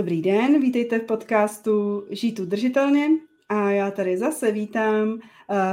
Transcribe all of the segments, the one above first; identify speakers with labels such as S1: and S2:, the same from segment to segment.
S1: Dobrý den, vítejte v podcastu Žít udržitelně a já tady zase vítám uh,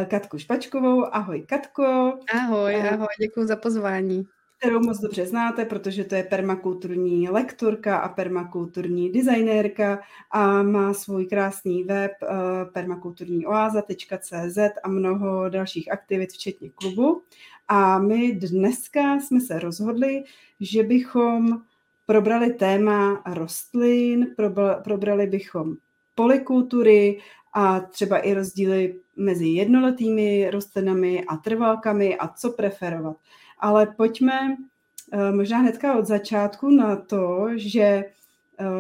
S1: Katku Špačkovou. Ahoj Katko.
S2: Ahoj, uh, ahoj, děkuji za pozvání.
S1: Kterou moc dobře znáte, protože to je permakulturní lektorka a permakulturní designérka a má svůj krásný web uh, permakulturnioaza.cz a mnoho dalších aktivit, včetně klubu. A my dneska jsme se rozhodli, že bychom probrali téma rostlin, probrali bychom polikultury a třeba i rozdíly mezi jednoletými rostlinami a trvalkami a co preferovat. Ale pojďme eh, možná hnedka od začátku na to, že eh,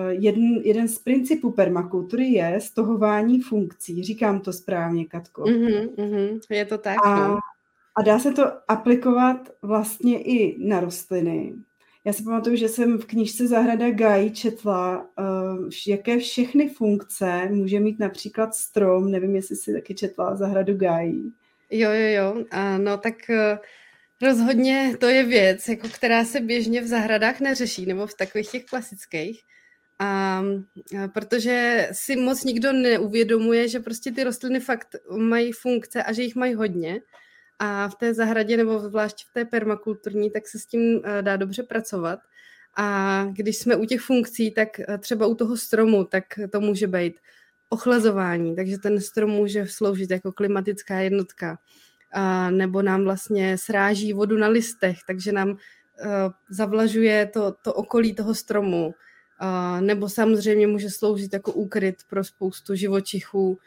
S1: jeden, jeden z principů permakultury je stohování funkcí. Říkám to správně, Katko.
S2: Mm-hmm, mm-hmm, je to tak.
S1: A, no. a dá se to aplikovat vlastně i na rostliny. Já si pamatuju, že jsem v knižce Zahrada Gájí četla, uh, jaké všechny funkce může mít například strom. Nevím, jestli si taky četla Zahradu Gájí.
S2: Jo, jo, jo. No tak uh, rozhodně to je věc, jako která se běžně v zahradách neřeší, nebo v takových těch klasických. A, a protože si moc nikdo neuvědomuje, že prostě ty rostliny fakt mají funkce a že jich mají hodně a v té zahradě nebo zvlášť v té permakulturní, tak se s tím eh, dá dobře pracovat. A když jsme u těch funkcí, tak eh, třeba u toho stromu, tak to může být ochlazování, takže ten strom může sloužit jako klimatická jednotka, a nebo nám vlastně sráží vodu na listech, takže nám uh, zavlažuje to, to okolí toho stromu, uh, nebo samozřejmě může sloužit jako úkryt pro spoustu živočichů,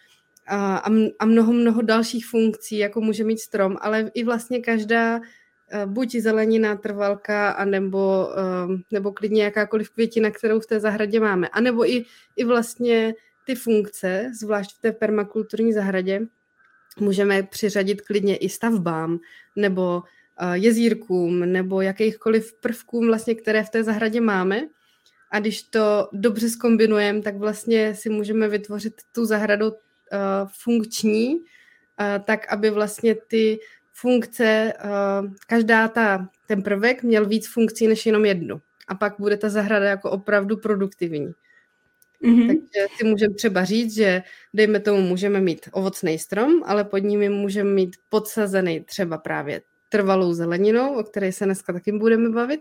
S2: a, mnoho, mnoho dalších funkcí, jako může mít strom, ale i vlastně každá eh, buď zelenina, trvalka, anebo, eh, nebo klidně jakákoliv květina, kterou v té zahradě máme. A nebo i, i vlastně ty funkce, zvlášť v té permakulturní zahradě, můžeme přiřadit klidně i stavbám, nebo eh, jezírkům, nebo jakýchkoliv prvkům, vlastně, které v té zahradě máme. A když to dobře skombinujeme, tak vlastně si můžeme vytvořit tu zahradu funkční, uh, tak aby vlastně ty funkce, uh, každá ta, ten prvek měl víc funkcí než jenom jednu. A pak bude ta zahrada jako opravdu produktivní. Mm-hmm. Takže si můžeme třeba říct, že dejme tomu, můžeme mít ovocný strom, ale pod nimi můžeme mít podsazený třeba právě trvalou zeleninou, o které se dneska taky budeme bavit,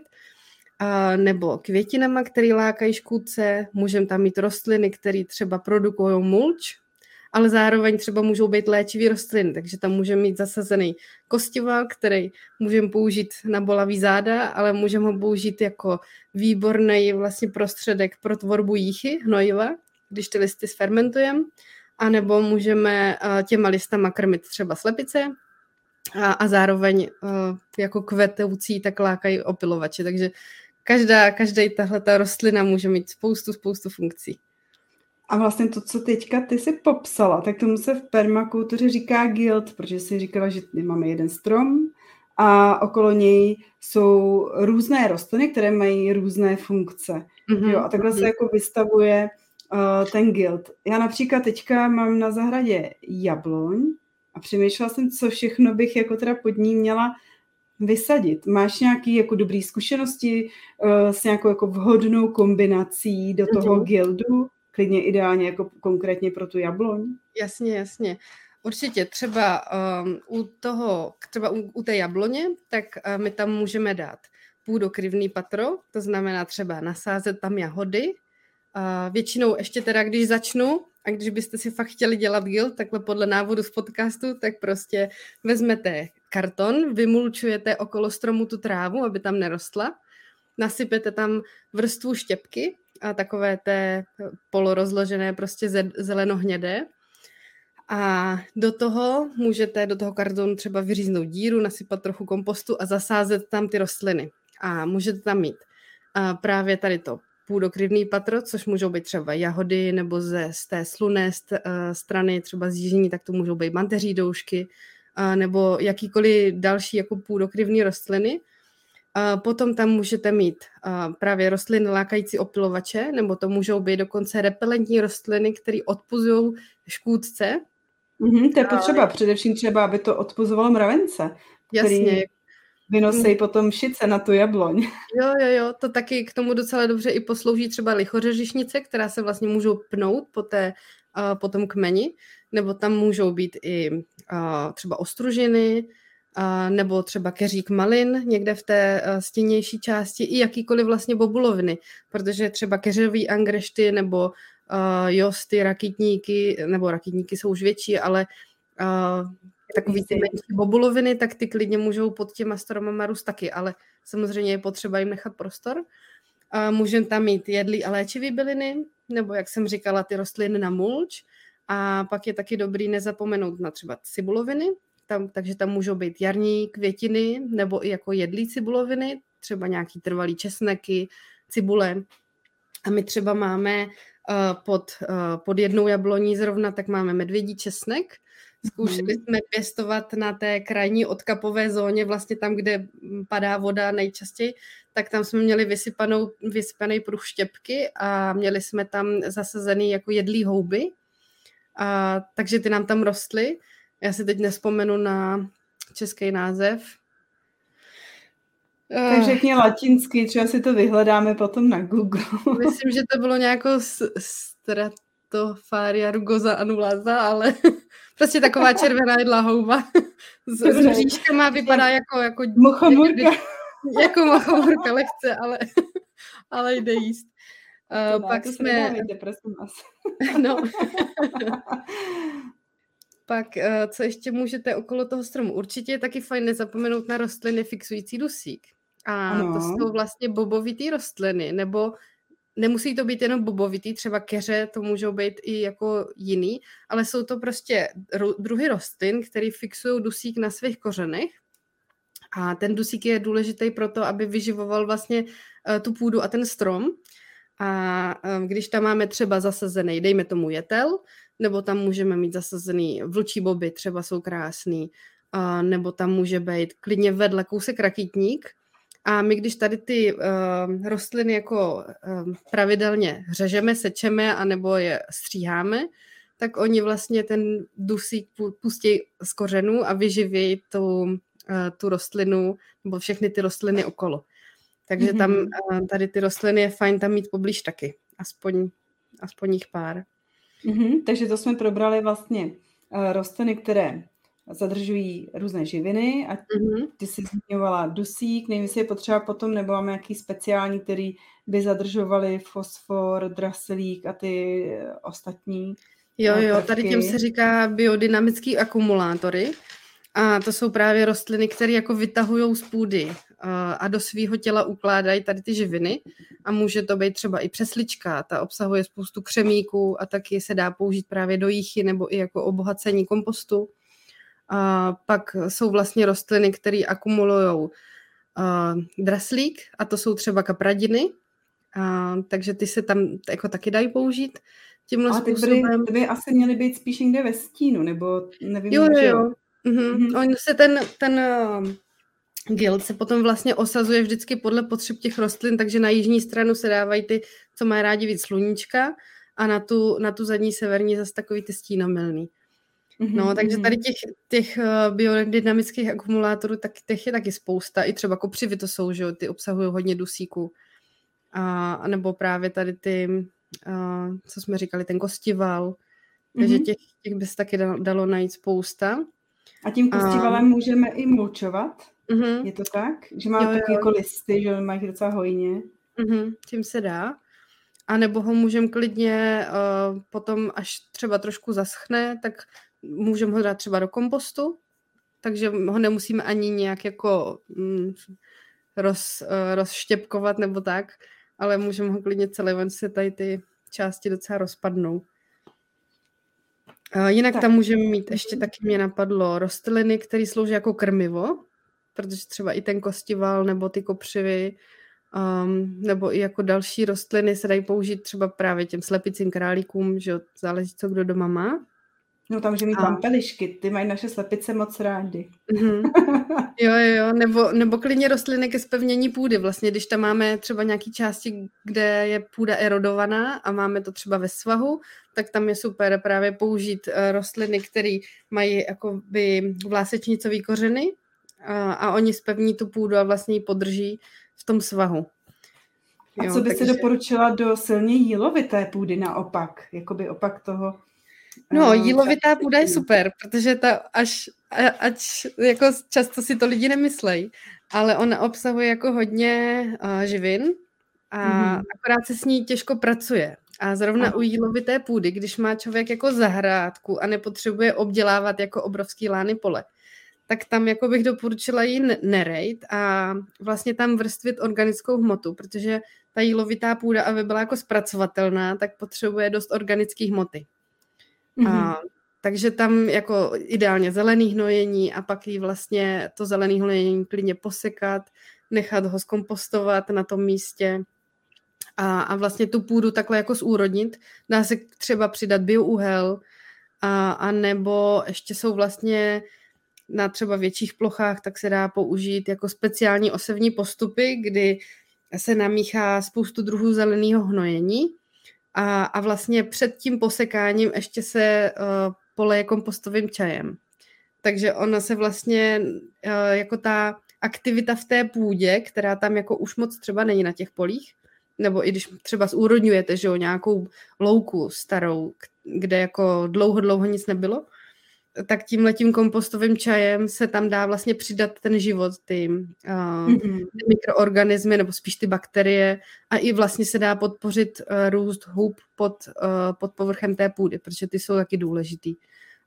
S2: a nebo květinama, které lákají škůdce, můžeme tam mít rostliny, které třeba produkují mulč, ale zároveň třeba můžou být léčivý rostliny, takže tam můžeme mít zasazený kostival, který můžeme použít na bolavý záda, ale můžeme ho použít jako výborný vlastně prostředek pro tvorbu jíchy, hnojiva, když ty listy sfermentujeme, anebo můžeme eh, těma listama krmit třeba slepice, a, a zároveň uh, jako kvetoucí tak lákají opilovače. Takže každá, každá tahle ta rostlina může mít spoustu, spoustu funkcí.
S1: A vlastně to, co teďka ty si popsala, tak tomu se v permakultuře říká guild, protože si říkala, že máme jeden strom a okolo něj jsou různé rostliny, které mají různé funkce. Mm-hmm. Jo, a takhle mm-hmm. se jako vystavuje uh, ten guild. Já například teďka mám na zahradě jabloň a přemýšlela jsem, co všechno bych jako teda pod ní měla vysadit. Máš nějaké jako dobré zkušenosti uh, s nějakou jako vhodnou kombinací do toho mm-hmm. guildu? Klidně ideálně jako konkrétně pro tu jabloň?
S2: Jasně, jasně. Určitě třeba um, u toho, třeba u, u té jabloně, tak uh, my tam můžeme dát půdokryvný patro, to znamená třeba nasázet tam jahody. Uh, většinou ještě teda, když začnu, a když byste si fakt chtěli dělat gil, takhle podle návodu z podcastu, tak prostě vezmete karton, vymulčujete okolo stromu tu trávu, aby tam nerostla, nasypete tam vrstvu štěpky a takové té polorozložené prostě zelenohnědé. A do toho můžete do toho kartonu třeba vyříznout díru, nasypat trochu kompostu a zasázet tam ty rostliny. A můžete tam mít a právě tady to půdokryvný patro, což můžou být třeba jahody nebo ze, z té sluné st, uh, strany, třeba z jižní, tak to můžou být manteří doušky uh, nebo jakýkoliv další jako půdokryvný rostliny. Potom tam můžete mít právě rostliny lákající opilovače, nebo to můžou být dokonce repelentní rostliny, které odpuzují škůdce.
S1: Mm-hmm, to je potřeba, především třeba, aby to odpuzovalo mravence.
S2: Jasně,
S1: vynosí hmm. potom šice na tu jabloň.
S2: Jo, jo, jo, to taky k tomu docela dobře i poslouží třeba lichořežišnice, která se vlastně můžou pnout po, té, po tom kmeni, nebo tam můžou být i třeba ostružiny, uh, nebo třeba keřík malin někde v té uh, stěnější části, i jakýkoliv vlastně bobuloviny, protože třeba keřový angrešty nebo uh, josty, rakitníky, nebo rakitníky jsou už větší, ale uh, takový ty menší bobuloviny, tak ty klidně můžou pod těma stromama růst taky, ale samozřejmě je potřeba jim nechat prostor. A můžeme tam mít jedlý a léčivý byliny, nebo jak jsem říkala, ty rostliny na mulč. A pak je taky dobrý nezapomenout na třeba cibuloviny, tam, takže tam můžou být jarní květiny nebo i jako jedlí cibuloviny, třeba nějaký trvalý česneky, cibule. A my třeba máme uh, pod, uh, pod jednou jabloní zrovna, tak máme medvědí česnek, Zkoušeli mhm. jsme pěstovat na té krajní odkapové zóně, vlastně tam, kde padá voda nejčastěji, tak tam jsme měli vysypanou, vysypaný pruh štěpky a měli jsme tam zasazený jako jedlý houby. A, takže ty nám tam rostly. Já si teď nespomenu na český název.
S1: Tak eh. řekni latinsky, třeba si to vyhledáme potom na Google.
S2: Myslím, že to bylo nějakou stratofaria rugosa anulasa, ale Prostě taková červená jedla houba s, s říškama vypadá jako, jako
S1: mochomurka.
S2: Jako mochomurka lehce, ale, ale jde jíst. Uh, pak jsme...
S1: Prosím vás.
S2: no. Pak, uh, co ještě můžete okolo toho stromu? Určitě je taky fajn nezapomenout na rostliny fixující dusík. A ano. to jsou vlastně bobovitý rostliny, nebo nemusí to být jenom bobovitý, třeba keře, to můžou být i jako jiný, ale jsou to prostě druhy rostlin, které fixují dusík na svých kořenech a ten dusík je důležitý pro to, aby vyživoval vlastně uh, tu půdu a ten strom. A um, když tam máme třeba zasazený, dejme tomu jetel, nebo tam můžeme mít zasazený vlčí boby, třeba jsou krásný, uh, nebo tam může být klidně vedle kousek rakitník, a my, když tady ty uh, rostliny jako uh, pravidelně řežeme, sečeme, anebo je stříháme, tak oni vlastně ten dusík pustí z kořenů a vyživějí tu, uh, tu rostlinu nebo všechny ty rostliny okolo. Takže mm-hmm. tam uh, tady ty rostliny je fajn tam mít poblíž taky, aspoň, aspoň jich pár.
S1: Mm-hmm, takže to jsme probrali vlastně uh, rostliny, které zadržují různé živiny a mm-hmm. ty jsi zmiňovala dusík, nevím, jestli je potřeba potom, nebo máme nějaký speciální, který by zadržovali fosfor, draselík a ty ostatní.
S2: Jo, jo, prvky. tady těm se říká biodynamický akumulátory. A to jsou právě rostliny, které jako vytahují z půdy a do svého těla ukládají tady ty živiny. A může to být třeba i přeslička, ta obsahuje spoustu křemíků a taky se dá použít právě do jíchy nebo i jako obohacení kompostu. A pak jsou vlastně rostliny, které akumulují draslík a to jsou třeba kapradiny, a, takže ty se tam jako taky dají použít tímhle
S1: Ale ty způsobem. ty by asi měly být spíš někde ve stínu, nebo nevím,
S2: jo, jo, jo. Mhm. Mm-hmm. On se ten, ten guild se potom vlastně osazuje vždycky podle potřeb těch rostlin, takže na jižní stranu se dávají ty, co mají rádi víc sluníčka a na tu, na tu zadní severní zase takový ty stínomilný. No, mm-hmm. takže tady těch, těch uh, biodynamických akumulátorů, tak těch je taky spousta. I třeba kopřivy to jsou, že jo, ty obsahují hodně dusíku. A, a nebo právě tady ty, uh, co jsme říkali, ten kostival. Takže mm-hmm. těch, těch by se taky dalo, dalo najít spousta.
S1: A tím kostivalem a... můžeme i mulčovat? Mm-hmm. Je to tak? Že má takové jako listy, že mají docela hojně?
S2: Mm-hmm. Tím se dá. A nebo ho můžeme klidně uh, potom, až třeba trošku zaschne, tak můžeme ho dát třeba do kompostu, takže ho nemusíme ani nějak jako mm, roz, uh, rozštěpkovat nebo tak, ale můžeme ho klidně celý ven se tady ty části docela rozpadnou. Jinak tak. tam můžeme mít, ještě taky mě napadlo, rostliny, které slouží jako krmivo, protože třeba i ten kostival nebo ty kopřivy um, nebo i jako další rostliny se dají použít třeba právě těm slepicím králíkům, že záleží, co kdo doma má.
S1: No tam, že mít pampelišky, ty mají naše slepice moc rádi.
S2: Mm-hmm. Jo, jo, nebo, nebo klidně rostliny ke spevnění půdy. Vlastně, když tam máme třeba nějaký části, kde je půda erodovaná a máme to třeba ve svahu, tak tam je super právě použít uh, rostliny, které mají jakoby vlásečnicový kořeny uh, a oni spevní tu půdu a vlastně ji podrží v tom svahu.
S1: A jo, co by takže... se doporučila do silně jílovité půdy naopak? Jakoby opak toho
S2: No, jílovitá půda je super, protože ta až, ať jako často si to lidi nemyslejí, ale ona obsahuje jako hodně uh, živin a mm-hmm. akorát se s ní těžko pracuje. A zrovna Aha. u jílovité půdy, když má člověk jako zahrádku a nepotřebuje obdělávat jako obrovský lány pole, tak tam jako bych doporučila jí nerejt a vlastně tam vrstvit organickou hmotu, protože ta jílovitá půda, aby byla jako zpracovatelná, tak potřebuje dost organické hmoty. Mm-hmm. A, takže tam jako ideálně zelený hnojení a pak jí vlastně to zelený hnojení klidně posekat, nechat ho zkompostovat na tom místě a, a vlastně tu půdu takhle jako zúrodnit. Dá se třeba přidat bioúhel a, a nebo ještě jsou vlastně na třeba větších plochách, tak se dá použít jako speciální osevní postupy, kdy se namíchá spoustu druhů zeleného hnojení a, a vlastně před tím posekáním ještě se uh, poleje kompostovým čajem. Takže ona se vlastně uh, jako ta aktivita v té půdě, která tam jako už moc třeba není na těch polích, nebo i když třeba zúrodňujete, že jo, nějakou louku starou, kde jako dlouho, dlouho nic nebylo, tak tím letím kompostovým čajem se tam dá vlastně přidat ten život, ty, uh, mm-hmm. ty mikroorganismy nebo spíš ty bakterie a i vlastně se dá podpořit uh, růst hub pod, uh, pod povrchem té půdy, protože ty jsou taky důležitý.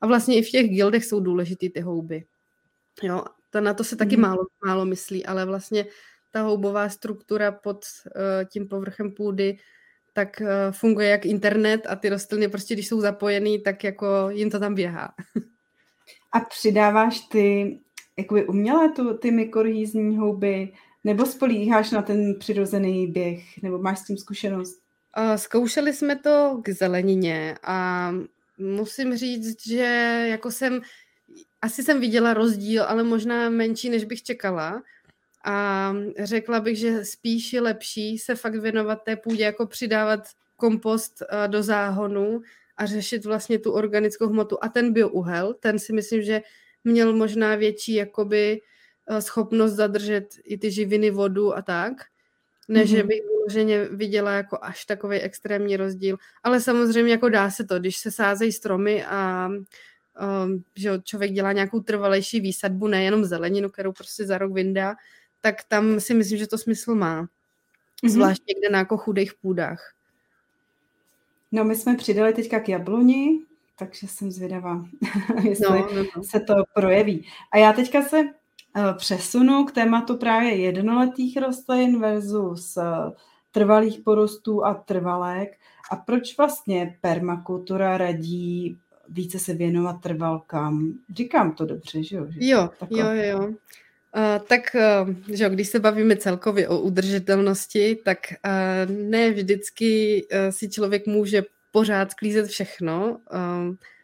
S2: A vlastně i v těch gildech jsou důležitý ty houby. Jo, to, na to se taky mm-hmm. málo, málo myslí, ale vlastně ta houbová struktura pod uh, tím povrchem půdy tak uh, funguje jak internet a ty rostliny prostě, když jsou zapojený, tak jako jim to tam běhá.
S1: A přidáváš ty jakoby umělé tu, ty mykorhýzní houby, nebo spolíháš na ten přirozený běh, nebo máš s tím zkušenost?
S2: Zkoušeli jsme to k zelenině a musím říct, že jako jsem, asi jsem viděla rozdíl, ale možná menší, než bych čekala. A řekla bych, že spíš je lepší se fakt věnovat té půdě, jako přidávat kompost do záhonu a řešit vlastně tu organickou hmotu. A ten bioúhel, ten si myslím, že měl možná větší jakoby eh, schopnost zadržet i ty živiny, vodu a tak, než mm-hmm. bych vyloženě viděla jako až takový extrémní rozdíl. Ale samozřejmě jako dá se to, když se sázejí stromy a um, že člověk dělá nějakou trvalejší výsadbu, nejenom zeleninu, kterou prostě za rok vyndá, tak tam si myslím, že to smysl má. Mm-hmm. Zvlášť někde na jako chudých půdách.
S1: No, my jsme přidali teďka k jabloni, takže jsem zvědavá, jestli no, no, no. se to projeví. A já teďka se uh, přesunu k tématu právě jednoletých rostlin versus uh, trvalých porostů a trvalek. A proč vlastně permakultura radí více se věnovat trvalkám? Říkám to dobře, že jo? Že
S2: jo, jo, jo. Uh, tak, uh, že když se bavíme celkově o udržitelnosti, tak uh, ne vždycky si člověk může pořád sklízet všechno.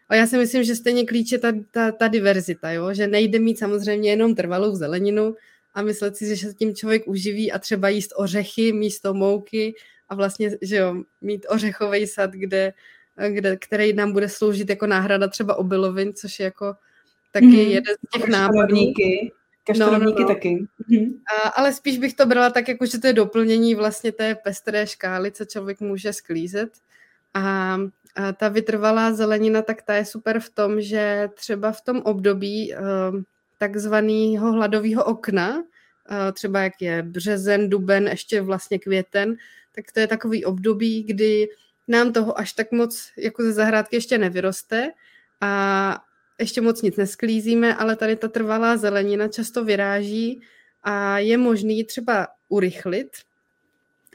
S2: A já si myslím, že stejně klíč je ta, ta, ta diverzita, jo? že nejde mít samozřejmě jenom trvalou zeleninu a myslet si, že se tím člověk uživí a třeba jíst ořechy místo mouky a vlastně, že jo, mít ořechový sad, kde, kde, který nám bude sloužit jako náhrada třeba obilovin, což je jako taky mm, jeden z těch nápadů.
S1: Kaštanovníky no, no, no. taky. Mhm.
S2: A, ale spíš bych to brala tak, jako že to je doplnění vlastně té pestré škály, co člověk může sklízet. A, a ta vytrvalá zelenina, tak ta je super v tom, že třeba v tom období uh, takzvaného hladového okna, uh, třeba jak je březen, duben, ještě vlastně květen, tak to je takový období, kdy nám toho až tak moc jako ze zahrádky ještě nevyroste a ještě moc nic nesklízíme, ale tady ta trvalá zelenina často vyráží a je možný třeba urychlit.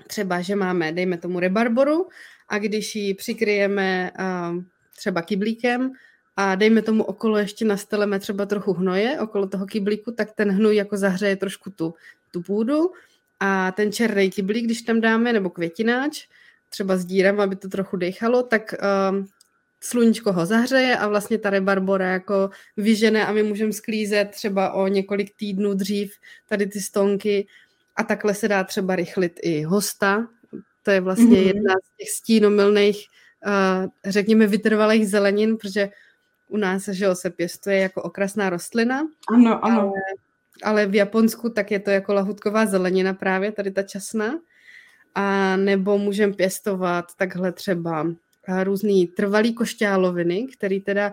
S2: Třeba, že máme, dejme tomu, rebarboru a když ji přikryjeme třeba kyblíkem a dejme tomu okolo ještě nasteleme třeba trochu hnoje okolo toho kyblíku, tak ten hnoj jako zahřeje trošku tu, tu půdu a ten černý kyblík, když tam dáme, nebo květináč, třeba s dírem, aby to trochu dechalo, tak um, sluníčko ho zahřeje a vlastně ta rebarbora jako vyžene a my můžeme sklízet třeba o několik týdnů dřív tady ty stonky a takhle se dá třeba rychlit i hosta. To je vlastně mm-hmm. jedna z těch stínomilných, uh, řekněme, vytrvalých zelenin, protože u nás že jo, se pěstuje jako okrasná rostlina.
S1: Ano, ano.
S2: Ale, ale v Japonsku tak je to jako lahutková zelenina právě, tady ta časna. A nebo můžeme pěstovat takhle třeba různý trvalý košťáloviny, který teda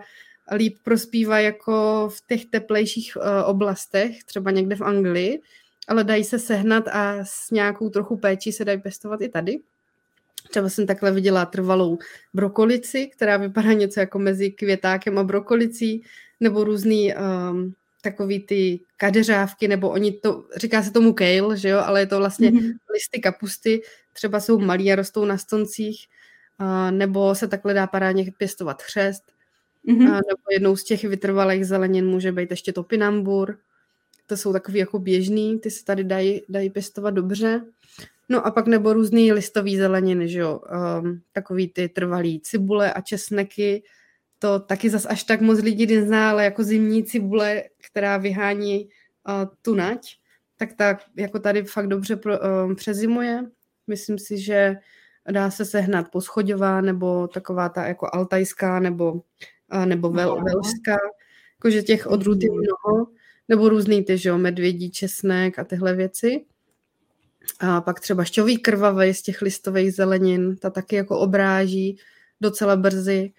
S2: líp prospívá jako v těch teplejších uh, oblastech, třeba někde v Anglii, ale dají se sehnat a s nějakou trochu péčí se dají pěstovat i tady. Třeba jsem takhle viděla trvalou brokolici, která vypadá něco jako mezi květákem a brokolicí, nebo různý um, takový ty kadeřávky, nebo oni to, říká se tomu kale, že jo, ale je to vlastně mm-hmm. listy kapusty, třeba jsou malí a rostou na stoncích, nebo se takhle dá parádně pěstovat chřest, mm-hmm. nebo jednou z těch vytrvalých zelenin může být ještě topinambur, to jsou takový jako běžný, ty se tady dají, dají pěstovat dobře. No a pak nebo různý listový zeleniny, že jo, um, takový ty trvalý cibule a česneky, to taky zas až tak moc lidí nezná, ale jako zimní cibule, která vyhání uh, tu nať, tak ta jako tady fakt dobře pro, uh, přezimuje. Myslím si, že dá se sehnat poschodová nebo taková ta jako altajská nebo, nebo vel, velská, jakože těch odrůd je mhm. mnoho, nebo různý ty, že jo, medvědí česnek a tyhle věci. A pak třeba šťový krvavej z těch listových zelenin, ta taky jako obráží docela brzy.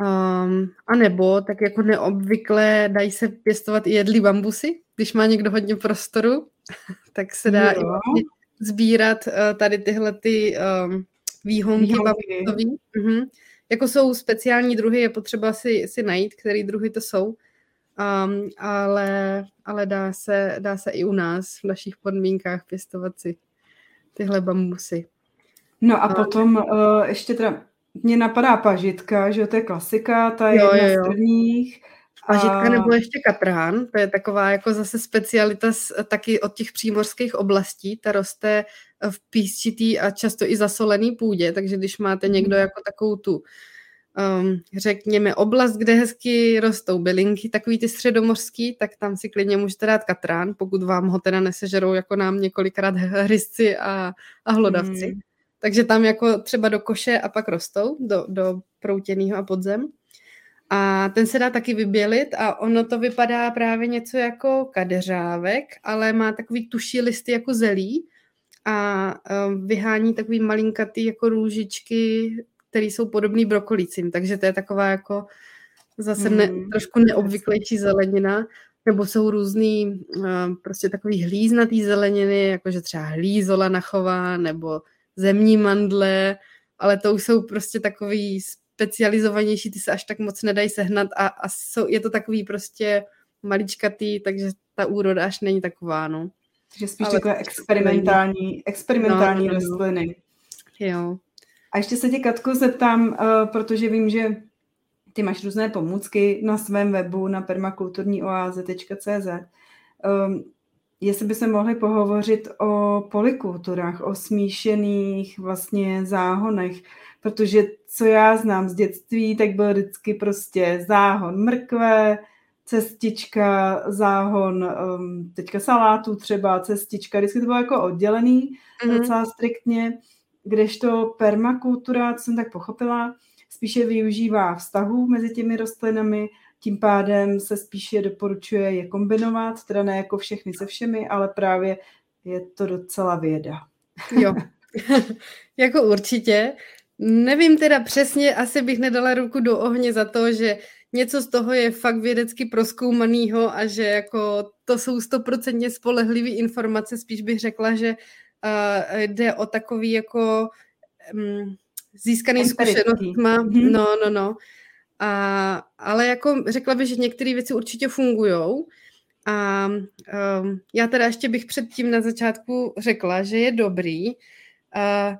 S2: Um, a nebo tak jako neobvykle dají se pěstovat i jedlí bambusy, když má někdo hodně prostoru, tak se dá jo. i vlastně sbírat uh, tady tyhle ty um, výhonky, bambusový. Uh-huh. Jako jsou speciální druhy, je potřeba si, si najít, který druhy to jsou. Um, ale ale dá, se, dá se i u nás v našich podmínkách pěstovat si tyhle bambusy.
S1: No a potom uh, ještě teda mě napadá pažitka, že to je klasika, ta je jo, jedna jo, jo. z prvních.
S2: Pažitka a... nebo ještě katrán, to je taková jako zase specialita z, taky od těch přímořských oblastí, ta roste v písčitý a často i zasolený půdě, takže když máte někdo mhm. jako takovou tu um, řekněme, oblast, kde hezky rostou bylinky, takový ty středomořský, tak tam si klidně můžete dát katrán, pokud vám ho teda nesežerou jako nám několikrát hryzci a, a hlodavci. Mm. Takže tam jako třeba do koše a pak rostou, do, do proutěného a podzem. A ten se dá taky vybělit a ono to vypadá právě něco jako kadeřávek, ale má takový tuší listy jako zelí a vyhání takový malinkatý jako růžičky které jsou podobný brokolicím, takže to je taková jako zase ne, mm. trošku neobvyklejší zelenina, nebo jsou různý uh, prostě takový hlíznatý zeleniny, jakože třeba hlízola nachová, nebo zemní mandle, ale to už jsou prostě takový specializovanější, ty se až tak moc nedají sehnat a, a jsou, je to takový prostě maličkatý, takže ta úroda až není taková, no.
S1: Takže spíš ale takové experimentální, experimentální no, no, no. rostliny.
S2: Jo.
S1: A ještě se tě, Katko, zeptám, uh, protože vím, že ty máš různé pomůcky na svém webu na permakulturníoáze.cz. Um, ehm, jestli by se mohli pohovořit o polikulturách, o smíšených vlastně záhonech, protože co já znám z dětství, tak byl vždycky prostě záhon mrkve, cestička, záhon um, teďka salátu třeba, cestička, vždycky to bylo jako oddělený mm-hmm. docela striktně kdežto permakultura, co jsem tak pochopila, spíše využívá vztahů mezi těmi rostlinami, tím pádem se spíše doporučuje je kombinovat, teda ne jako všechny se všemi, ale právě je to docela věda.
S2: Jo, jako určitě. Nevím teda přesně, asi bych nedala ruku do ohně za to, že něco z toho je fakt vědecky proskoumanýho a že jako to jsou stoprocentně spolehlivé informace, spíš bych řekla, že uh, jde o takový jako um, získaný zkušenostma. Mm-hmm. No, no, no. A, ale jako řekla bych, že některé věci určitě fungují. A um, já teda ještě bych předtím na začátku řekla, že je dobrý uh,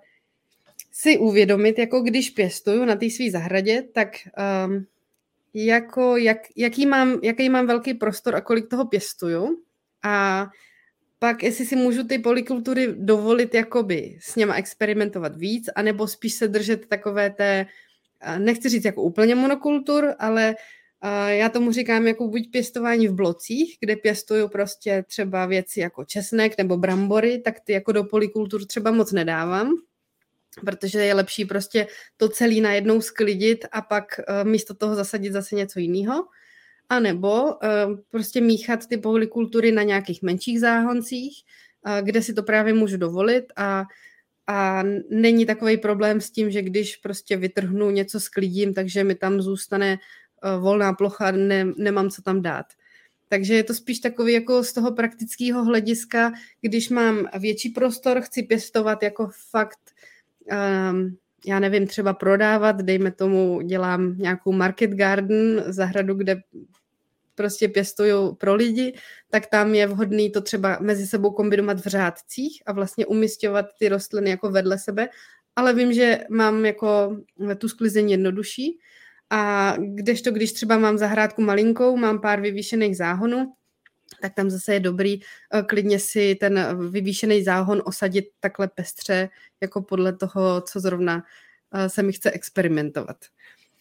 S2: si uvědomit, jako když pěstuju na té své zahradě, tak um, jako jak, jaký, mám, jaký mám velký prostor a kolik toho pěstuju. A pak jestli si můžu ty polikultury dovolit jakoby s něma experimentovat víc, anebo spíš se držet takové té, nechci říct jako úplně monokultur, ale já tomu říkám jako buď pěstování v blocích, kde pěstuju prostě třeba věci jako česnek nebo brambory, tak ty jako do polikultur třeba moc nedávám, protože je lepší prostě to celý najednou sklidit a pak místo toho zasadit zase něco jiného. A nebo uh, prostě míchat ty polykultury na nějakých menších záhoncích, uh, kde si to právě můžu dovolit a, a není takový problém s tím, že když prostě vytrhnu něco s klidím, takže mi tam zůstane volná plocha, ne, nemám co tam dát. Takže je to spíš takový jako z toho praktického hlediska, když mám větší prostor, chci pěstovat jako fakt, já nevím, třeba prodávat, dejme tomu, dělám nějakou market garden, zahradu, kde prostě pěstují pro lidi, tak tam je vhodný to třeba mezi sebou kombinovat v řádcích a vlastně umistovat ty rostliny jako vedle sebe, ale vím, že mám jako tu sklizeň jednodušší. A kdežto, když třeba mám zahrádku malinkou, mám pár vyvýšených záhonů, tak tam zase je dobrý eh, klidně si ten vyvýšený záhon osadit takhle pestře, jako podle toho, co zrovna eh, se mi chce experimentovat.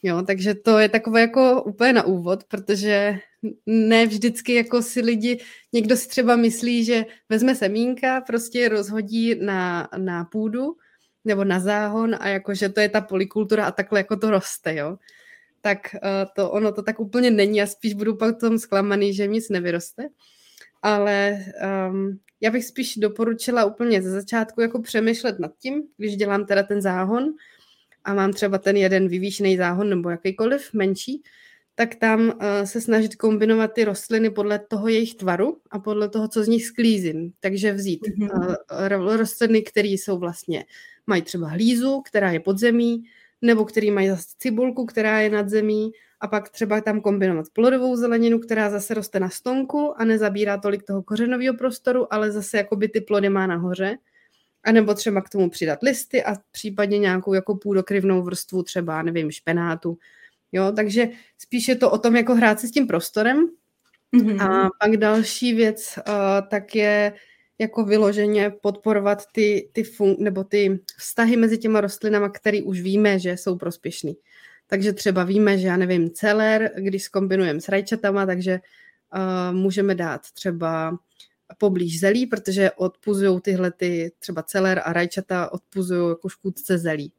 S2: Jo, takže to je takové jako úplně na úvod, protože ne vždycky jako si lidi, někdo si třeba myslí, že vezme semínka, prostě rozhodí na, na půdu nebo na záhon a jako, že to je ta polikultura a takhle jako to roste, jo. Tak uh, to ono to tak úplně není a spíš budu pak tom zklamaný, že nic nevyroste. Ale um, já bych spíš doporučila úplně ze začátku jako přemýšlet nad tím, když dělám teda ten záhon, a mám třeba ten jeden vyvýšený záhon nebo jakýkoliv menší, tak tam uh, se snažit kombinovat ty rostliny podle toho jejich tvaru a podle toho, co z nich sklízím. Takže vzít mm-hmm. uh, rostliny, které jsou vlastně, mají třeba hlízu, která je pod zemí, nebo který mají zase cibulku, která je nad zemí, a pak třeba tam kombinovat plodovou zeleninu, která zase roste na stonku a nezabírá tolik toho kořenového prostoru, ale zase jakoby ty plody má nahoře. A nebo třeba k tomu přidat listy a případně nějakou jako půdokryvnou vrstvu, třeba, nevím, špenátu. Jo, takže spíš je to o tom, jako hrát si s tím prostorem. Mm-hmm. A pak další věc, uh, tak je jako vyloženě podporovat ty, ty fun- nebo ty vztahy mezi těma rostlinama, které už víme, že jsou prospěšný. Takže třeba víme, že já nevím, celer, když skombinujeme s rajčatama, takže uh, můžeme dát třeba poblíž zelí, protože odpuzují tyhle ty třeba celer a rajčata odpuzují jako škůdce zelí.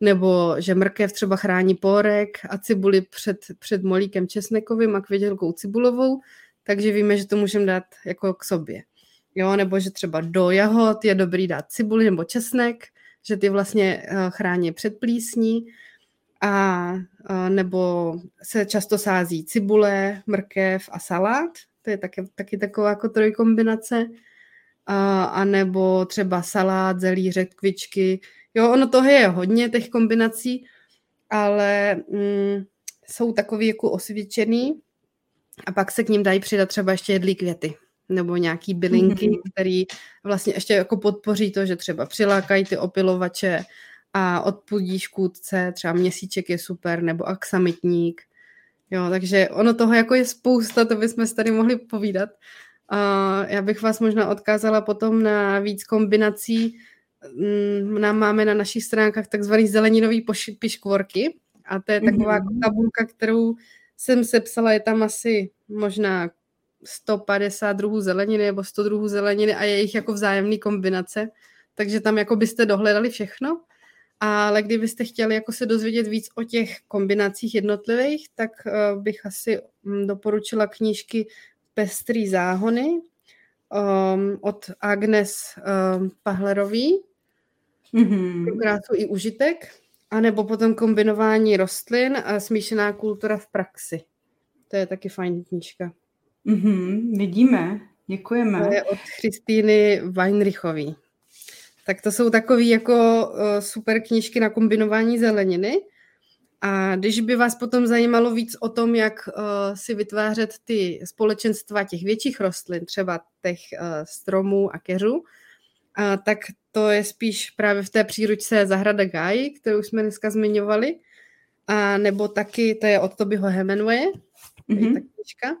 S2: Nebo že mrkev třeba chrání porek a cibuli před, před molíkem česnekovým a kvědělkou cibulovou, takže víme, že to můžeme dát jako k sobě. Jo, nebo že třeba do jahod je dobrý dát cibuli nebo česnek, že ty vlastně eh, chrání před plísní a, a nebo se často sází cibule, mrkev a salát, to je taky, taky taková jako trojkombinace. A, a nebo třeba salát, zelí, řetkvičky. Jo, ono toho je hodně, těch kombinací, ale mm, jsou takový jako osvědčený a pak se k ním dají přidat třeba ještě jedlí květy nebo nějaký bylinky, mm-hmm. který vlastně ještě jako podpoří to, že třeba přilákají ty opilovače a odpudí škůdce, třeba měsíček je super, nebo aksamitník, Jo, takže ono toho jako je spousta, to bychom si tady mohli povídat. A já bych vás možná odkázala potom na víc kombinací. Mm, nám máme na našich stránkách takzvaný zeleninový piškvorky a to je taková mm-hmm. tabulka, kterou jsem sepsala, je tam asi možná 150 druhů zeleniny nebo 100 druhů zeleniny a je jich jako vzájemný kombinace, takže tam jako byste dohledali všechno ale kdybyste chtěli jako se dozvědět víc o těch kombinacích jednotlivých, tak uh, bych asi um, doporučila knížky Pestrý záhony um, od Agnes um, Pahlerový, mm-hmm. pro krásu i užitek, anebo potom kombinování rostlin a smíšená kultura v praxi. To je taky fajn knížka.
S1: Mm-hmm, vidíme, děkujeme.
S2: To je od Christýny Weinrichový. Tak to jsou takové jako uh, super knížky na kombinování zeleniny. A když by vás potom zajímalo víc o tom, jak uh, si vytvářet ty společenstva těch větších rostlin, třeba těch uh, stromů a keřů, tak to je spíš právě v té příručce Zahrada Gáji, kterou jsme dneska zmiňovali. a nebo taky, to je od Tobyho Hemingway, mm-hmm. ta knižka.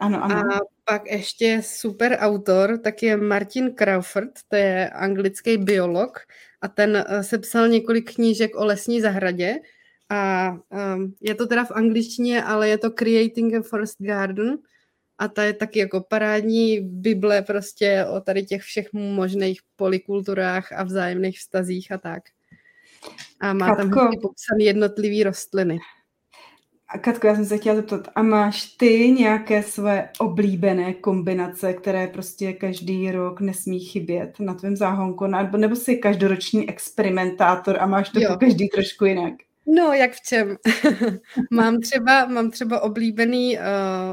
S1: Ano, ano.
S2: A pak ještě super autor, tak je Martin Crawford, to je anglický biolog a ten eh, sepsal několik knížek o lesní zahradě a um, je to teda v angličtině, ale je to Creating a Forest Garden a ta je taky jako parádní bible prostě o tady těch všech možných polikulturách a vzájemných vztazích a tak. A má Katko, tam popsané jednotlivé rostliny.
S1: A Katko, já jsem se chtěla zeptat, a máš ty nějaké své oblíbené kombinace, které prostě každý rok nesmí chybět na tvém záhonku, nebo, nebo jsi každoroční experimentátor a máš to každý trošku jinak?
S2: No, jak v čem? mám, třeba, mám třeba oblíbený, uh,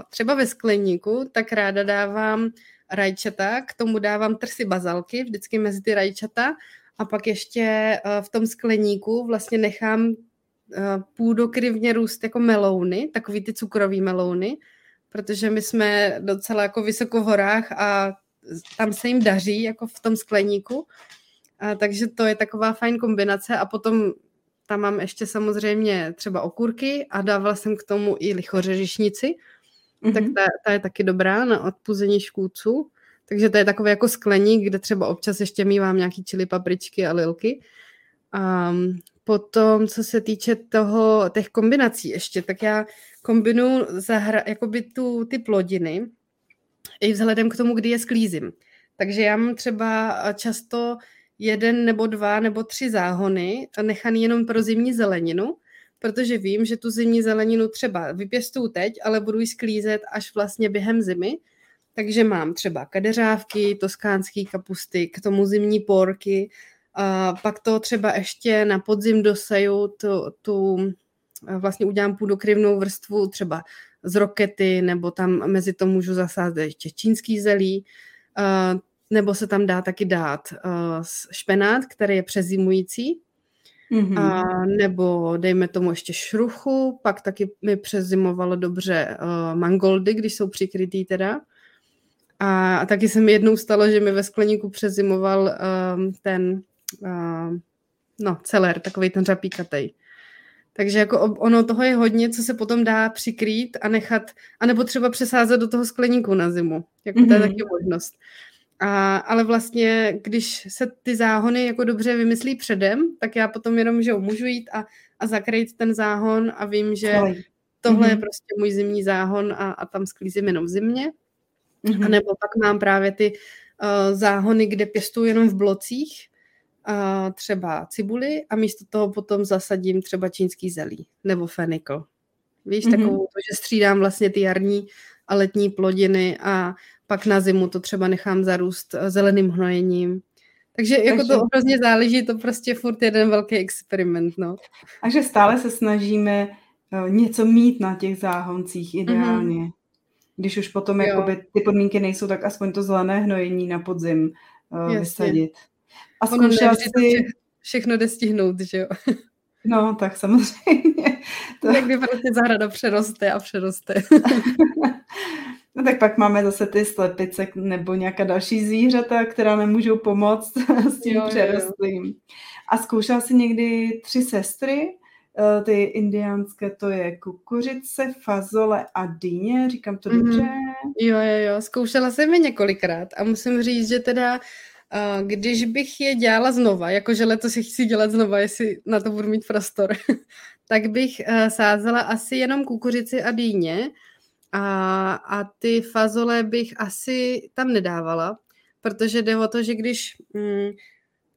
S2: třeba ve skleníku, tak ráda dávám rajčata, k tomu dávám trsy bazalky, vždycky mezi ty rajčata a pak ještě uh, v tom skleníku vlastně nechám půdokryvně růst jako melouny, takový ty cukrový melouny, protože my jsme docela jako vysoko v horách a tam se jim daří jako v tom skleníku, a takže to je taková fajn kombinace a potom tam mám ještě samozřejmě třeba okurky a dávala jsem k tomu i lichořežišnici, mm-hmm. tak ta, ta je taky dobrá na odpuzení škůdců. Takže to je takový jako skleník, kde třeba občas ještě mývám nějaký čili papričky a lilky. A potom, co se týče toho, těch kombinací ještě, tak já kombinuju zahra, jakoby tu, ty plodiny i vzhledem k tomu, kdy je sklízím. Takže já mám třeba často jeden nebo dva nebo tři záhony nechaný jenom pro zimní zeleninu, protože vím, že tu zimní zeleninu třeba vypěstuju teď, ale budu ji sklízet až vlastně během zimy. Takže mám třeba kadeřávky, toskánský kapusty, k tomu zimní porky, a pak to třeba ještě na podzim doseju tu, tu vlastně udělám půdokryvnou vrstvu třeba z rokety, nebo tam mezi to můžu zasázet ještě čínský zelí nebo se tam dá taky dát uh, špenát, který je přezimující, mm-hmm. a, nebo dejme tomu ještě šruchu, pak taky mi přezimovalo dobře uh, mangoldy, když jsou přikrytý teda. A, a taky se mi jednou stalo, že mi ve skleníku přezimoval ten uh, no, celer, takový ten řapíkatej. Takže jako ono toho je hodně, co se potom dá přikrýt a nechat, anebo třeba přesázet do toho skleníku na zimu. Jako mm-hmm. to je mhm. taky možnost. A, ale vlastně, když se ty záhony jako dobře vymyslí předem, tak já potom jenom, že můžu jít a, a zakrýt ten záhon a vím, že tohle mm-hmm. je mhm. prostě můj zimní záhon a, a tam sklízím jenom v zimě. Mm-hmm. A nebo pak mám právě ty uh, záhony, kde pěstuju jenom v blocích, uh, třeba cibuli a místo toho potom zasadím třeba čínský zelí nebo fenikl. Víš, mm-hmm. takovou to, že střídám vlastně ty jarní a letní plodiny a pak na zimu to třeba nechám zarůst eh, zeleným hnojením. Takže jako Takže... to hrozně záleží, to prostě furt jeden velký experiment, no.
S1: Takže stále se snažíme eh, něco mít na těch záhoncích ideálně. Mm-hmm. Když už potom jakoby, ty podmínky nejsou, tak aspoň to zelené hnojení na podzim uh, vysadit.
S2: A zkoušela si... Všechno jde stihnout, že jo?
S1: No, tak samozřejmě.
S2: To... Jak kdy prostě zahrada přeroste a přeroste.
S1: No tak pak máme zase ty slepice nebo nějaká další zvířata, která nemůžou pomoct s tím přerostlým. A zkoušel jsi někdy tři sestry, eh, ty indiánské, to je kukuřice, fazole a dýně, říkám to mm-hmm. dobře?
S2: Jo, jo, jo, zkoušela jsem je několikrát a musím říct, že teda uh, když bych je dělala znova, jakože letos je chci dělat znova, jestli na to budu mít prostor, tak bych uh, sázela asi jenom kukuřici a dýně, a, a ty fazole bych asi tam nedávala, protože jde o to, že když, mm,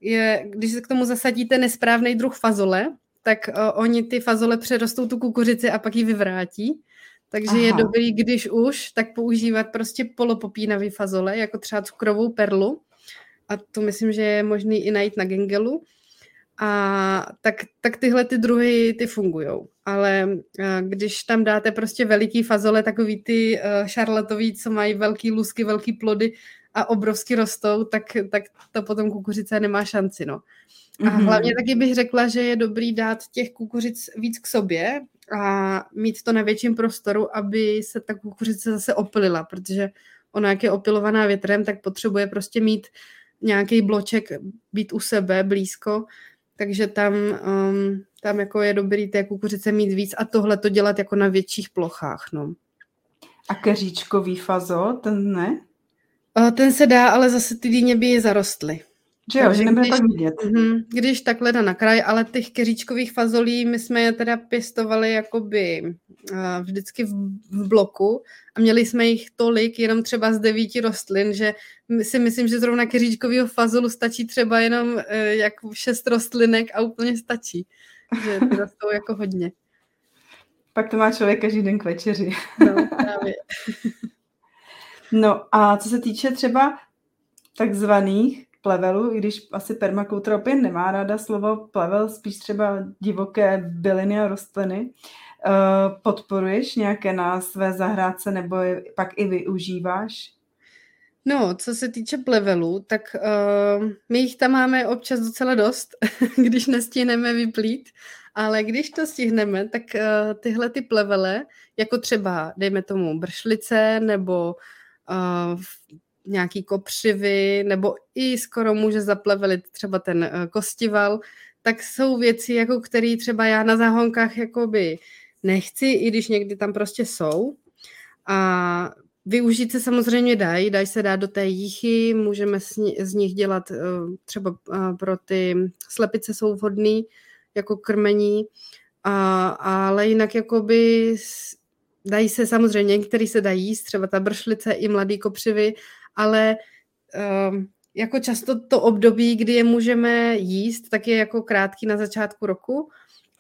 S2: je, když se k tomu zasadíte nesprávný druh fazole, tak uh, oni ty fazole přerostou tu kukuřici a pak ji vyvrátí. Takže Aha. je dobrý, když už, tak používat prostě polopopínavý fazole, jako třeba cukrovou perlu. A to myslím, že je možný i najít na Gengelu. A tak, tak tyhle ty druhy ty fungují. Ale eh, když tam dáte prostě veliký fazole, takový ty uh, šarlatový, co mají velký lusky, velký plody a obrovsky rostou, tak, tak to potom kukuřice nemá šanci. No. A mm-hmm. hlavně taky bych řekla, že je dobrý dát těch kukuřic víc k sobě a mít to na větším prostoru, aby se ta kukuřice zase opilila, protože ona, jak je opilovaná větrem, tak potřebuje prostě mít nějaký bloček, být u sebe blízko, takže tam, um, tam jako je dobrý té kukuřice mít víc a tohle to dělat jako na větších plochách, no.
S1: A keříčkový fazo, ten ne?
S2: Ten se dá, ale zase ty dýně by je zarostly.
S1: Že jo, že nebude tak vidět.
S2: Mm, když takhle na kraj, ale těch keříčkových fazolí, my jsme je teda pěstovali jakoby uh, vždycky v, v bloku a měli jsme jich tolik, jenom třeba z devíti rostlin, že si myslím, že zrovna keříčkového fazolu stačí třeba jenom uh, jak šest rostlinek a úplně stačí. Že ty rostou jako hodně.
S1: Pak to má člověk každý den k večeři.
S2: No, právě.
S1: no a co se týče třeba takzvaných plevelů, i když asi permakultura opět nemá ráda slovo plevel, spíš třeba divoké byliny a rostliny, eh, podporuješ nějaké na své zahrádce nebo je pak i využíváš?
S2: No, co se týče plevelů, tak uh, my jich tam máme občas docela dost, když nestihneme vyplít, ale když to stihneme, tak uh, tyhle ty plevele, jako třeba, dejme tomu, bršlice nebo uh, nějaký kopřivy, nebo i skoro může zaplevelit třeba ten uh, kostival, tak jsou věci, jako které třeba já na záhonkách jakoby nechci, i když někdy tam prostě jsou. A Využít se samozřejmě dají, dají se dát do té jíchy, můžeme z nich dělat třeba pro ty slepice jsou vhodný, jako krmení, a, ale jinak jakoby dají se samozřejmě, některý se dají jíst, třeba ta bršlice i mladý kopřivy, ale um, jako často to období, kdy je můžeme jíst, tak je jako krátký na začátku roku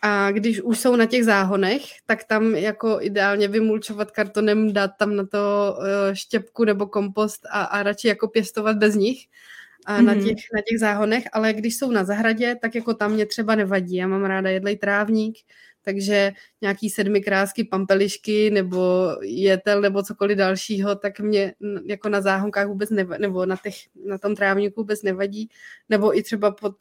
S2: a když už jsou na těch záhonech, tak tam jako ideálně vymulčovat kartonem, dát tam na to uh, štěpku nebo kompost a, a radši jako pěstovat bez nich a na, mhm. těch, na těch záhonech, ale když jsou na zahradě, tak jako tam mě třeba nevadí. Já mám ráda jedlej trávník, takže nějaký sedmi krásky, pampelišky nebo jetel nebo cokoliv dalšího, tak mě jako na záhonkách vůbec nevadí, nebo na, těch, na tom trávníku vůbec nevadí, nebo i třeba pod,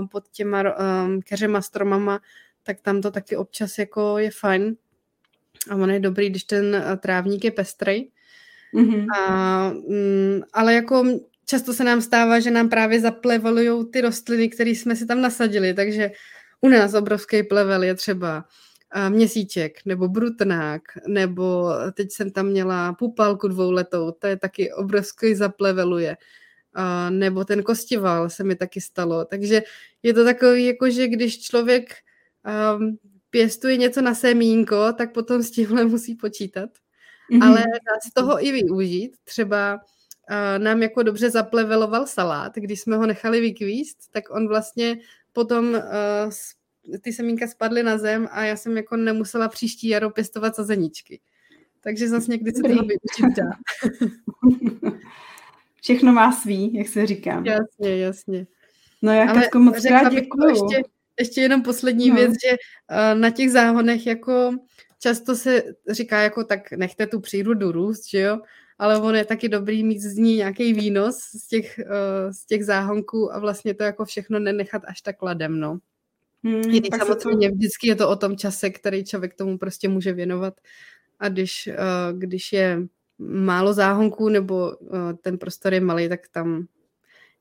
S2: uh, pod těma um, keřema stromama, tak tam to taky občas jako je fajn. A ono je dobrý, když ten trávník je pestrej. Mm-hmm. A, mm, ale jako často se nám stává, že nám právě zaplevelují ty rostliny, které jsme si tam nasadili, takže u nás obrovský plevel je třeba měsíček, nebo brutnák, nebo teď jsem tam měla pupalku dvouletou, to je taky obrovský zapleveluje. A, nebo ten kostival se mi taky stalo. Takže je to takový, jako že když člověk um, pěstuje něco na semínko, tak potom s tímhle musí počítat. Mm-hmm. Ale dá se toho i využít. Třeba nám jako dobře zapleveloval salát, když jsme ho nechali vykvíst, tak on vlastně potom uh, ty semínka spadly na zem a já jsem jako nemusela příští jaro pěstovat sazeničky. Takže zase někdy se toho využít dá.
S1: Všechno má svý, jak se říká.
S2: Jasně, jasně.
S1: No já Katko, moc krát děkuju.
S2: Ještě, ještě jenom poslední no. věc, že uh, na těch záhonech jako často se říká jako tak nechte tu přírodu růst, že jo, ale on je taky dobrý mít z ní nějaký výnos z těch, uh, z těch záhonků a vlastně to jako všechno nenechat až tak ladem, no. Hmm, Jiný samozřejmě to... vždycky je to o tom čase, který člověk tomu prostě může věnovat a když, uh, když je málo záhonků nebo uh, ten prostor je malý, tak tam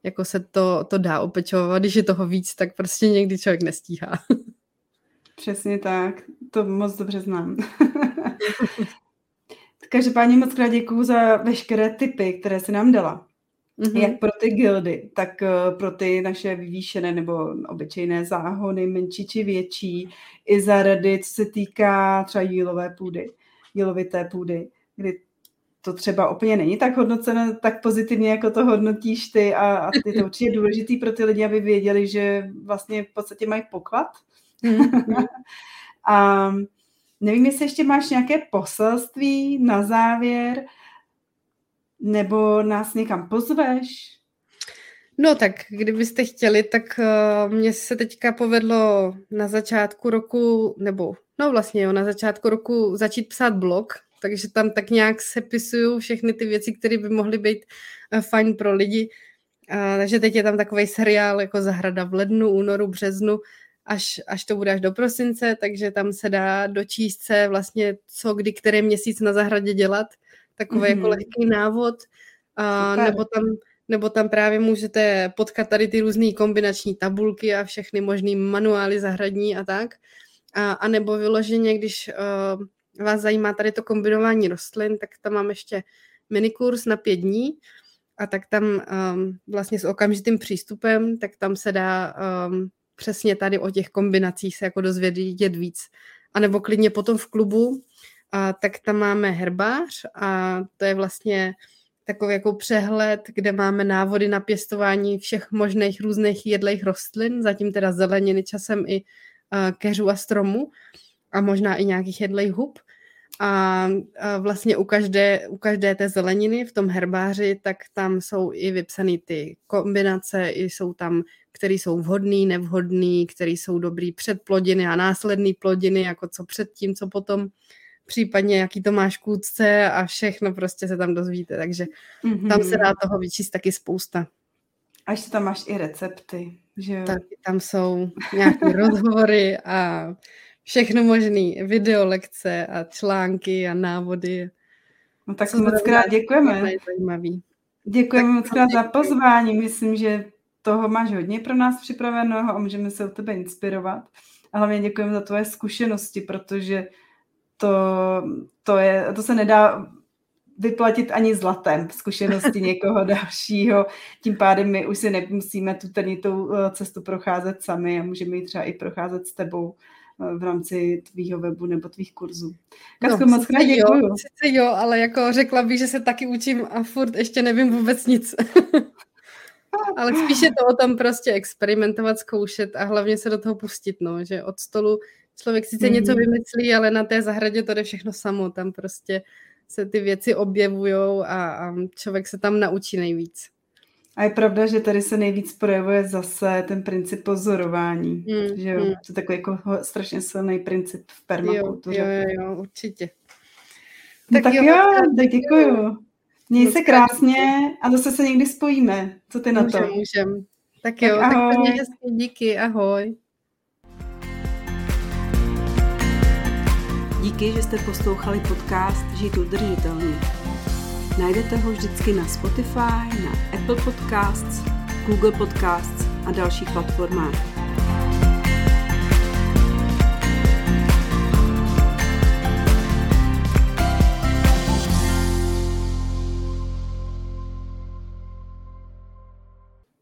S2: jako se to, to dá opečovat, když je toho víc, tak prostě někdy člověk nestíhá.
S1: Přesně tak, to moc dobře znám. Každopádně moc krát děkuju za veškeré typy, které se nám dala. Mm-hmm. Jak pro ty gildy, tak eh, pro ty naše vyvýšené nebo obyčejné záhony, menší či větší, i za rady, co se týká třeba jílové půdy, jílovité půdy, kdy to třeba úplně není tak hodnocené tak pozitivně, jako to hodnotíš ty a, a ty to určitě důležitý pro ty lidi, aby věděli, že vlastně v podstatě mají poklad. Mm-hmm. a Nevím, jestli ještě máš nějaké poselství na závěr, nebo nás někam pozveš?
S2: No tak, kdybyste chtěli, tak uh, mně se teďka povedlo na začátku roku, nebo no vlastně jo, na začátku roku začít psát blog, takže tam tak nějak sepisuju všechny ty věci, které by mohly být uh, fajn pro lidi. Uh, takže teď je tam takový seriál jako Zahrada v lednu, únoru, březnu, až, až to bude až do prosince, takže tam se dá dočíst se vlastně, co kdy, který měsíc na zahradě dělat, takový mm-hmm. jako mhm. lehký návod, a, nebo tam nebo tam právě můžete potkat tady ty různé kombinační tabulky a všechny možný manuály zahradní a tak. A, a nebo vyloženě, když uh, vás zajímá tady to kombinování rostlin, tak tam mám ještě minikurs na pět dní a tak tam um, vlastně s okamžitým přístupem, tak tam se dá um, přesně tady o těch kombinacích se jako dozvědět víc. A nebo klidně potom v klubu, a tak tam máme herbář a to je vlastně takový jako přehled, kde máme návody na pěstování všech možných různých jedlých rostlin, zatím teda zeleniny, časem i keřů a stromů a možná i nějakých jedlých hub. A, vlastně u každé, u každé té zeleniny v tom herbáři, tak tam jsou i vypsané ty kombinace, i jsou tam, které jsou vhodné, nevhodné, které jsou dobrý před plodiny a následné plodiny, jako co předtím, co potom případně jaký to máš kůdce a všechno prostě se tam dozvíte, takže mm-hmm. tam se dá toho vyčíst taky spousta.
S1: A ještě tam máš i recepty, že jo?
S2: Tak tam jsou nějaké rozhovory a všechno možné, videolekce a články a návody.
S1: No tak moc krát děkujeme.
S2: Zajímavý.
S1: Děkujeme moc krát za pozvání. Myslím, že toho máš hodně pro nás připraveného a můžeme se od tebe inspirovat. A hlavně děkujeme za tvoje zkušenosti, protože to, to, je, to se nedá vyplatit ani zlatem zkušenosti někoho dalšího. Tím pádem my už si nemusíme tu tenitou eh, cestu procházet sami a můžeme ji třeba i procházet s tebou eh, v rámci tvýho webu nebo tvých kurzů.
S2: Kasko, no, moc krát děkuju. Jo, sice jo, ale jako řekla bych, že se taky učím a furt ještě nevím vůbec nic. ale spíš je to o tom prostě experimentovat, zkoušet a hlavně se do toho pustit, no, že od stolu Člověk sice mm-hmm. něco mhm. vymyslí, ale na té zahradě to jde všechno samo. Tam prostě se ty věci objevují a, a člověk se tam naučí nejvíc.
S1: A je pravda, že tady se nejvíc projevuje zase ten princip pozorování. Mm, že jo? Mm. To je takový jako strašně silný princip v permakultuře.
S2: Jo, jo, jo, určitě.
S1: No tak, tak jo, jo tak děkuju. Měj se krásně a zase se někdy spojíme. Co ty na můžem, to?
S2: Můžem. Tak jo, tak, tak hezky, díky, ahoj.
S1: Díky, že jste poslouchali podcast Žít udržitelně. Najdete ho vždycky na Spotify, na Apple Podcasts, Google Podcasts a dalších platformách.